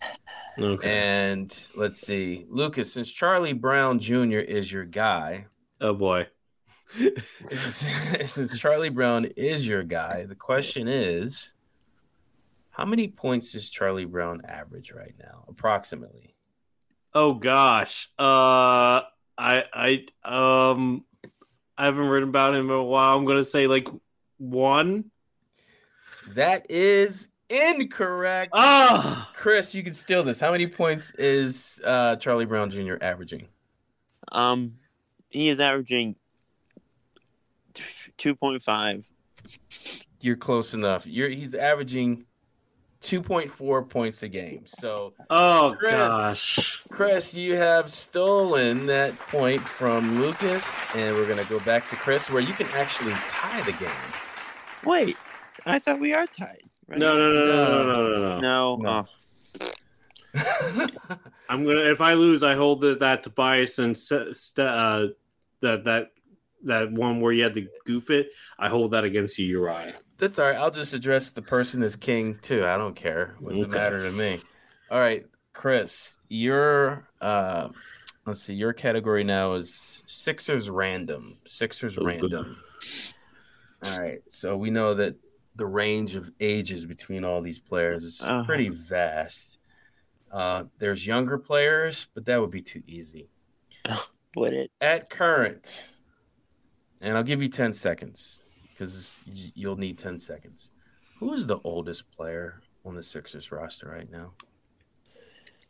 Okay. And let's see. Lucas, since Charlie Brown Jr. is your guy, oh boy. <laughs> since Charlie Brown is your guy, the question is How many points does Charlie Brown average right now, approximately? Oh gosh. Uh I I um I haven't written about him in a while. I'm gonna say like one. That is incorrect. Ah Chris, you can steal this. How many points is uh, Charlie Brown Jr. averaging? Um, he is averaging two point five. You're close enough. You're he's averaging 2.4 points a game. So oh Chris. gosh. Chris, you have stolen that point from Lucas, and we're gonna go back to Chris, where you can actually tie the game. Wait, I thought we are tied. Right? No, no, no, no, no, no, no, no. no. No. Oh, <laughs> I'm gonna if I lose, I hold that, that Tobias and st- st- uh, that that that one where you had to goof it. I hold that against you, Uriah. That's all right. I'll just address the person as king too. I don't care. What does it Okay. matter to me? All right, Chris, your uh let's see, your category now is Sixers random. Sixers good. random. All right. So we know that the range of ages between all these players is Uh-huh. pretty vast. Uh there's younger players, but that would be too easy. <laughs> would it? At current, and I'll give you 10 seconds because you'll need 10 seconds. Who is the oldest player on the Sixers roster right now?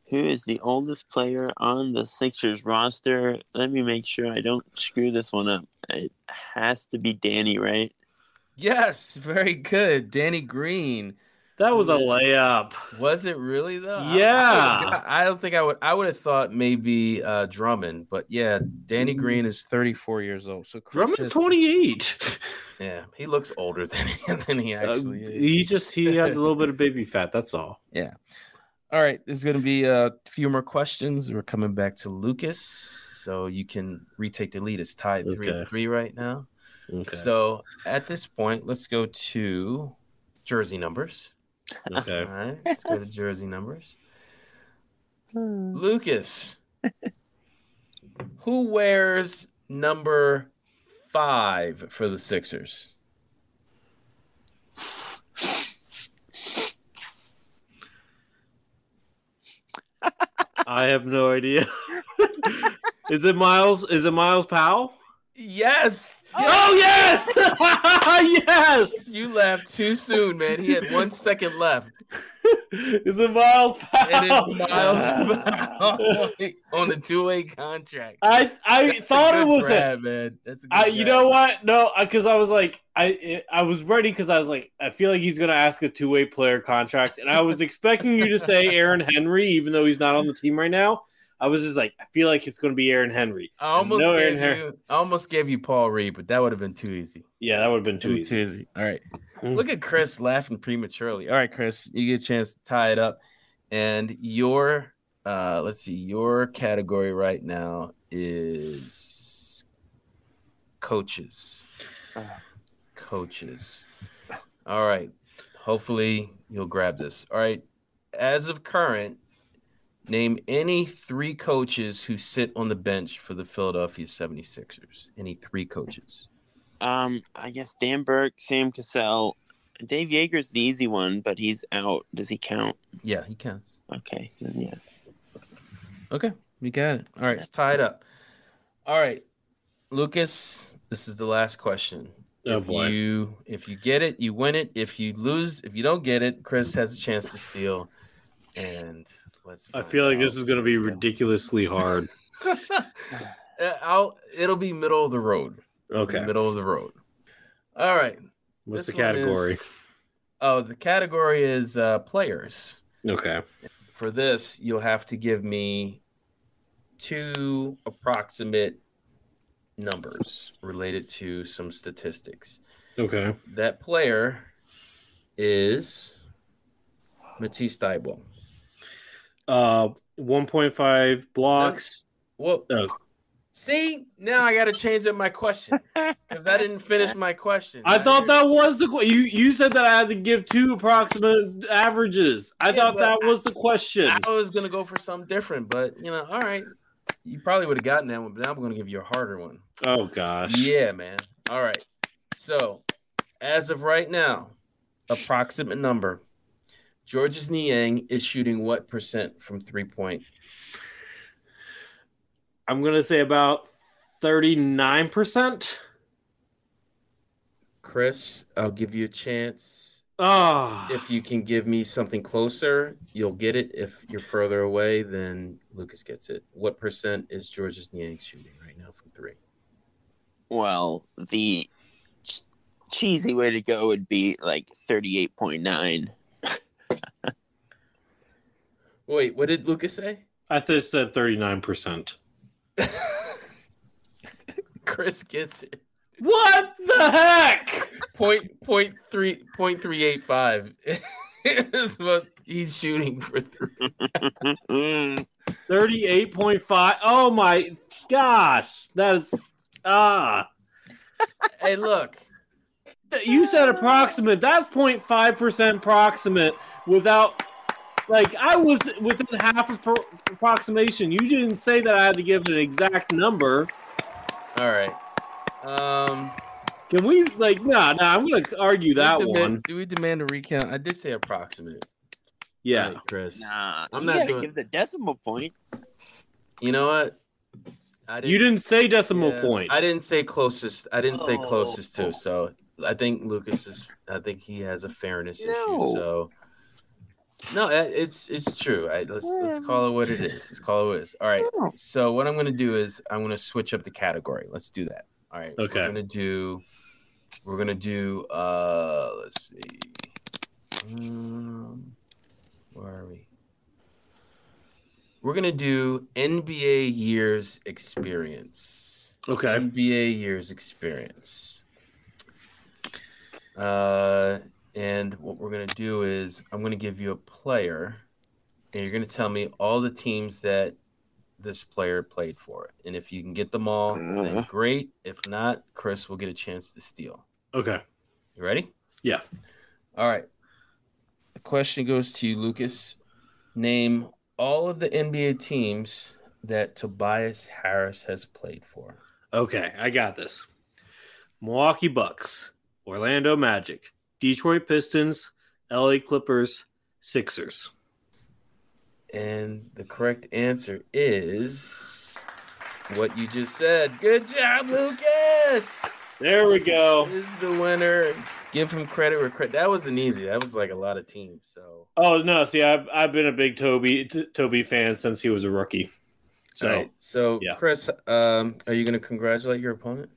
Who is the oldest player on the Sixers roster? Let me make sure I don't screw this one up. It has to be Danny, right? Yes, very good. Danny Green. That was a layup. Was it really though? Yeah. I, I don't think I would. I would have thought maybe uh, Drummond, but yeah, Danny Green is 34 years old. So Chris Drummond's has- 28. <laughs> Yeah, he looks older than <laughs> than he Uh, actually is. he just he has a little bit of baby fat. That's all. <laughs> Yeah. All right. There's going to be a few more questions. We're coming back to Lucas. So you can retake the lead. It's tied three Okay. to three right now. Okay. So at this point, let's go to jersey numbers. Okay. All right. Let's go to jersey numbers. Hmm. Lucas, who wears number five for the Sixers? I have no idea. <laughs> is it Myles? Is it Myles Powell? Yes. Oh yes! <laughs> yes! You laughed too soon, man. He had one second left. <laughs> Is it Myles Powell? It is Myles <laughs> Powell on a two-way contract. I I That's a thought it was grab, it. man. That's a good I, you know what? No, because I was like, I I was ready because I was like, I feel like he's gonna ask a two way player contract, and I was expecting you to say Aaron Henry, even though he's not on the team right now. I was just like, I feel like it's gonna be Aaron Henry. I almost No, gave Aaron Har- you. I almost gave you Paul Reed, but that would have been too easy. Yeah, that would have been too Too easy. easy. All right. Mm. Look at Chris laughing prematurely. All right, Chris, you get a chance to tie it up. And your uh let's see, your category right now is coaches. Coaches. All right. Hopefully you'll grab this. All right. As of current, name any three coaches who sit on the bench for the Philadelphia 76ers. Any three coaches. Um, I guess Dan Burke, Sam Cassell, Dave Joerger's the easy one, but he's out. Does he count? Yeah, he counts. Okay, yeah. Okay, we got it. All right, it's tied up. All right, Lucas, this is the last question. Oh, if boy. you if you get it, you win it. If you lose, if you don't get it, Chris has a chance to steal. And let's. I feel like out. this is gonna be ridiculously hard. <laughs> Uh, I'll. It'll be middle of the road. Okay. middle of the road. All right. What's this the one is- category? oh, the category is uh, players. Okay. For this, you'll have to give me two approximate numbers related to some statistics. Okay. That player is Matisse Thybulle. Uh, 1.5 blocks. Well, Oh, see, now I got to change up my question because I didn't finish my question. I thought that was the you. You said that I had to give two approximate averages. I Yeah, thought that was the question. I was gonna go for something different, but you know, all right. You probably would have gotten that one, but now I'm gonna give you a harder one. Oh gosh. Yeah, man. All right. So, as of right now, approximate number Georges Niang is shooting what percent from three point? I'm gonna say about thirty nine percent. Chris, I'll give you a chance. Oh, If you can give me something closer, you'll get it. If you're further away, then Lucas gets it. What percent is Georges Niang shooting right now from three? Well, the ch- cheesy way to go would be like thirty-eight point nine. Wait, what did Lucas say? I just said thirty nine percent. <laughs> Chris gets it. What the heck? Point point three point three eight five <laughs> is what he's shooting for three. <laughs> Thirty eight point five. Oh my gosh, that is ah. hey, look, You said approximate. That's 0.5 percent approximate without. Like I was within half a pro- approximation. You didn't say that I had to give an exact number. all right. Um, Can we like? Nah, nah. I'm gonna argue that demand, one. Do we demand a recount? I did say approximate. Yeah. Right, Chris. Nah, I'm you not gotta doing- give the decimal point. You know what? I You didn't say decimal yeah, point. I didn't say closest. I didn't say Oh. closest to. So I think Lucas is. I think he has a fairness No. issue. So no, it's it's true. I, let's let's call it what it is. Let's call it what it is. All right. So what I'm going to do is I'm going to switch up the category. Let's do that. All right. Okay. We're going to do. We're going to do. Uh, let's see. Um, where are we? We're gonna do NBA years experience. Okay. NBA years experience. Uh, and what we're gonna do is I'm gonna give you a player, and you're gonna tell me all the teams that this player played for. And if you can get them all, then Uh. great. If not, Chris will get a chance to steal. Okay. You ready? Yeah. All right. The question goes to you, Lucas. Name all of the NBA teams that Tobias Harris has played for. Okay, I got this. Milwaukee Bucks, Orlando Magic, Detroit Pistons, LA Clippers, Sixers. And the correct answer is what you just said. Good job, Lucas. There we go. Is the winner. Give him credit where credit. That wasn't easy. That was like a lot of teams. So, Oh no, see, I've I've been a big Toby t- Toby fan since he was a rookie. So All right. So, yeah. Chris, um, are you going to congratulate your opponent?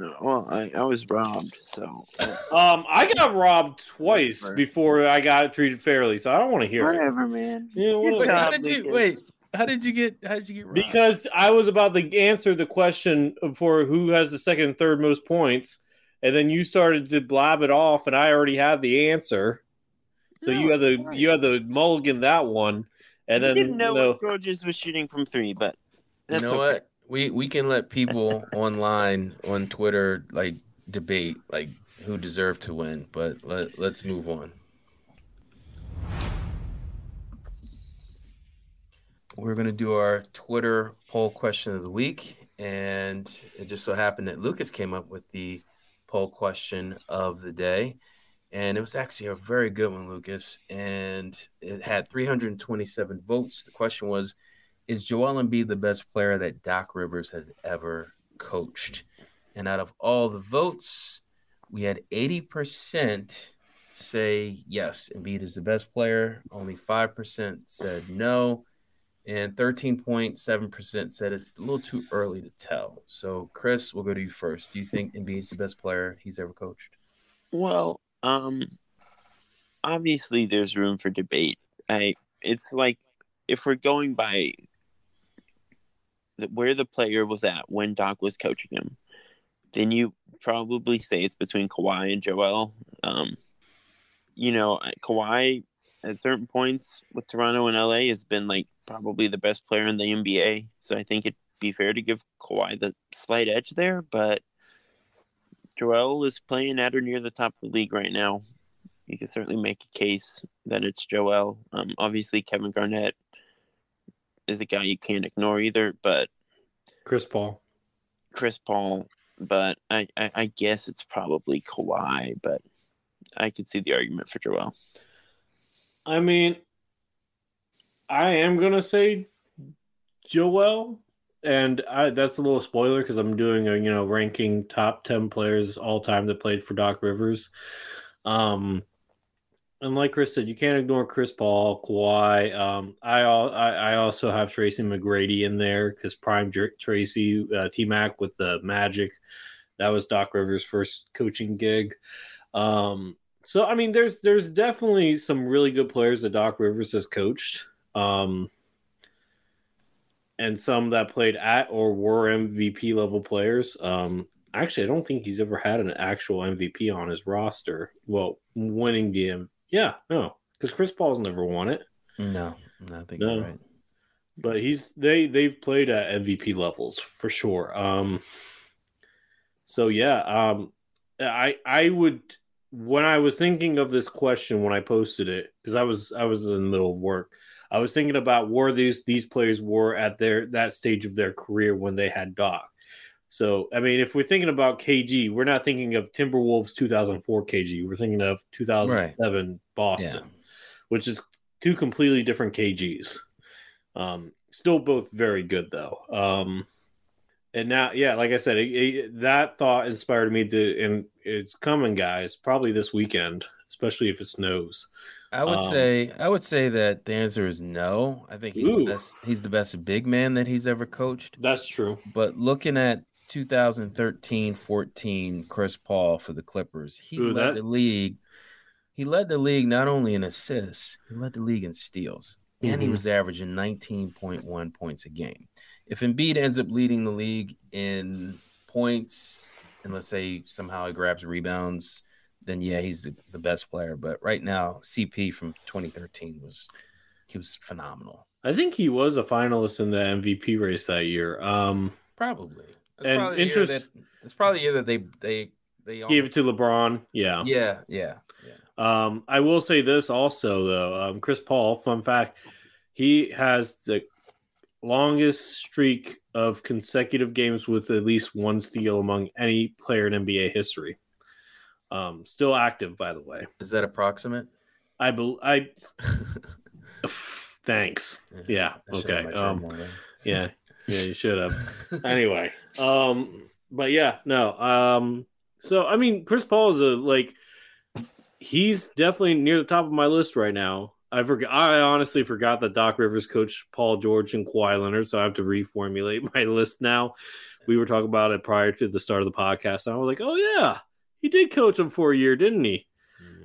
No, well, I, I was robbed, so um, I got robbed twice Whatever. before I got treated fairly, so I don't want to hear it. whatever, man. Yeah, Good whatever. how did you wait? How did you get? How did you get? robbed? Because I was about to answer the question for who has the second and third most points, and then you started to blab it off, and I already had the answer. So No, you had the it's fine. you had the mulligan that one, and I then didn't know you know, what Georges was shooting from three, but you that's know okay. what? We we can let people online on Twitter like debate like who deserved to win, but let let's move on. We're gonna do our Twitter poll question of the week, and it just so happened that Lucas came up with the poll question of the day, and it was actually a very good one, Lucas, and it had 327 votes. The question was, is Joel Embiid the best player that Doc Rivers has ever coached? And out of all the votes, we had 80% say yes, Embiid is the best player. Only 5% said no. And 13.7% said it's a little too early to tell. So, Chris, we'll go to you first. Do you think Embiid's the best player he's ever coached? Well, um, obviously there's room for debate. I it's like if we're going by where the player was at when Doc was coaching him, then you probably say it's between Kawhi and Joel. Um, you know, Kawhi at certain points with Toronto and LA has been like probably the best player in the NBA. So I think it'd be fair to give Kawhi the slight edge there, but Joel is playing at or near the top of the league right now. You can certainly make a case that it's Joel. Um, obviously, Kevin Garnett is a guy you can't ignore either, but Chris Paul. Chris Paul. But I, I, I guess it's probably Kawhi, but I could see the argument for Joel. I mean, I am gonna say Joel, and I, that's a little spoiler because I'm doing a you know ranking top ten players all time that played for Doc Rivers. Um, and like Chris said, you can't ignore Chris Paul, Kawhi. Um, I, I I also have Tracy McGrady in there because Prime Tracy uh, T Mac with the Magic. That was Doc Rivers' first coaching gig. Um, so I mean, there's there's definitely some really good players that Doc Rivers has coached. Um, and some that played at or were MVP level players. Um, actually, I don't think he's ever had an actual MVP on his roster. Well, winning the yeah, no, because Chris Paul's never won it. No, I think no. right. But he's they they've played at MVP levels for sure. Um, so yeah, um, I I would when I was thinking of this question when I posted it because I was I was in the middle of work. I was thinking about where these these players were at their that stage of their career when they had Doc. So I mean, if we're thinking about KG, we're not thinking of Timberwolves 2004 KG. We're thinking of 2007 right. Boston, yeah. which is two completely different KGs. Um, still both very good though. Um, and now, yeah, like I said, it, it, that thought inspired me to, and it's coming, guys, probably this weekend, especially if it snows. I would um, say I would say that the answer is no. I think he's ooh. the best he's the best big man that he's ever coached. That's true. But looking at 2013-14 Chris Paul for the Clippers, he ooh, led that... the league. He led the league not only in assists, he led the league in steals. Mm-hmm. And he mm-hmm. was averaging 19.1 points a game. If Embiid ends up leading the league in points, and let's say somehow he grabs rebounds, then yeah, he's the, the best player. But right now, CP from 2013 was he was phenomenal. I think he was a finalist in the MVP race that year. Um, probably. That's and probably interest. That, it's probably either they they they gave it to LeBron. Yeah. Yeah. Yeah. Yeah. Um, I will say this also though. Um, Chris Paul, fun fact, he has the longest streak of consecutive games with at least one steal among any player in NBA history. Um, still active, by the way. Is that approximate? I believe. I. <laughs> thanks. Yeah. okay. Um, yeah. Yeah. You should have. <laughs> anyway. Um. But yeah. No. Um. So I mean, Chris Paul is a like. He's definitely near the top of my list right now. I forgot. I honestly forgot that Doc Rivers coached Paul George and Kawhi Leonard, so I have to reformulate <laughs> my list now. We were talking about it prior to the start of the podcast, and I was like, "Oh yeah, he did coach him for a year, didn't he?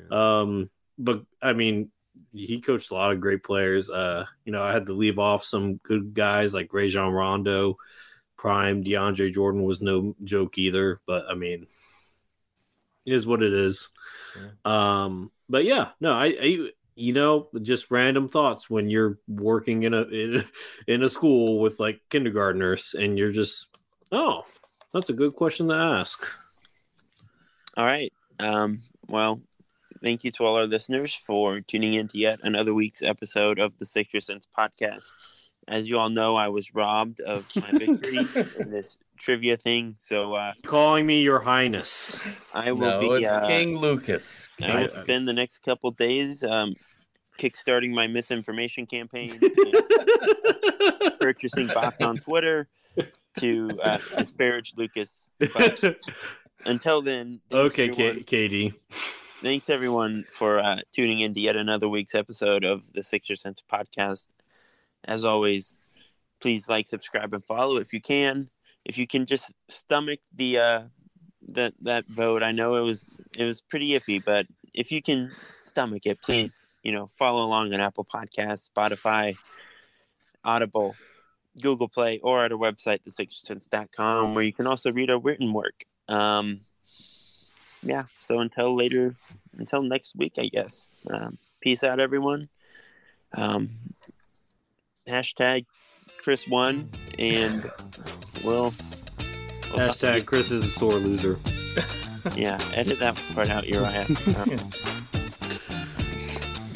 Yeah. Um, but I mean, he coached a lot of great players. Uh, you know, I had to leave off some good guys like Rajon Rondo, Prime, DeAndre Jordan was no joke either. But I mean, it is what it is. Yeah. Um, but yeah, no, I, I, you know, just random thoughts when you're working in a in, <laughs> in a school with like kindergartners, and you're just, oh, that's a good question to ask. All right. Um, well, thank you to all our listeners for tuning in to yet another week's episode of the Sixer Sense podcast. As you all know, I was robbed of my victory in <laughs> this trivia thing. So, uh, calling me Your Highness, I will no, be uh, King Lucas. I will spend the next couple days um, kickstarting my misinformation campaign, purchasing bots on Twitter to uh, disparage Lucas. But until then, okay, K- KD. Thanks everyone for uh, tuning in to yet another week's episode of the Sixer Sense podcast. As always, please like, subscribe, and follow if you can. If you can just stomach the uh, that that vote, I know it was it was pretty iffy, but if you can stomach it, please you know follow along on Apple Podcasts, Spotify, Audible, Google Play, or at our website, thesixersense.com, where you can also read our written work. Um, yeah. So until later, until next week, I guess. Um, peace out, everyone. Um, hashtag Chris won, and we'll, we'll hashtag Chris is a sore loser. <laughs> yeah, edit that part out, Uriah. <laughs>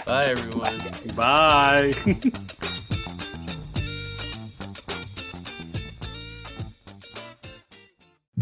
Bye, everyone. Bye. <laughs>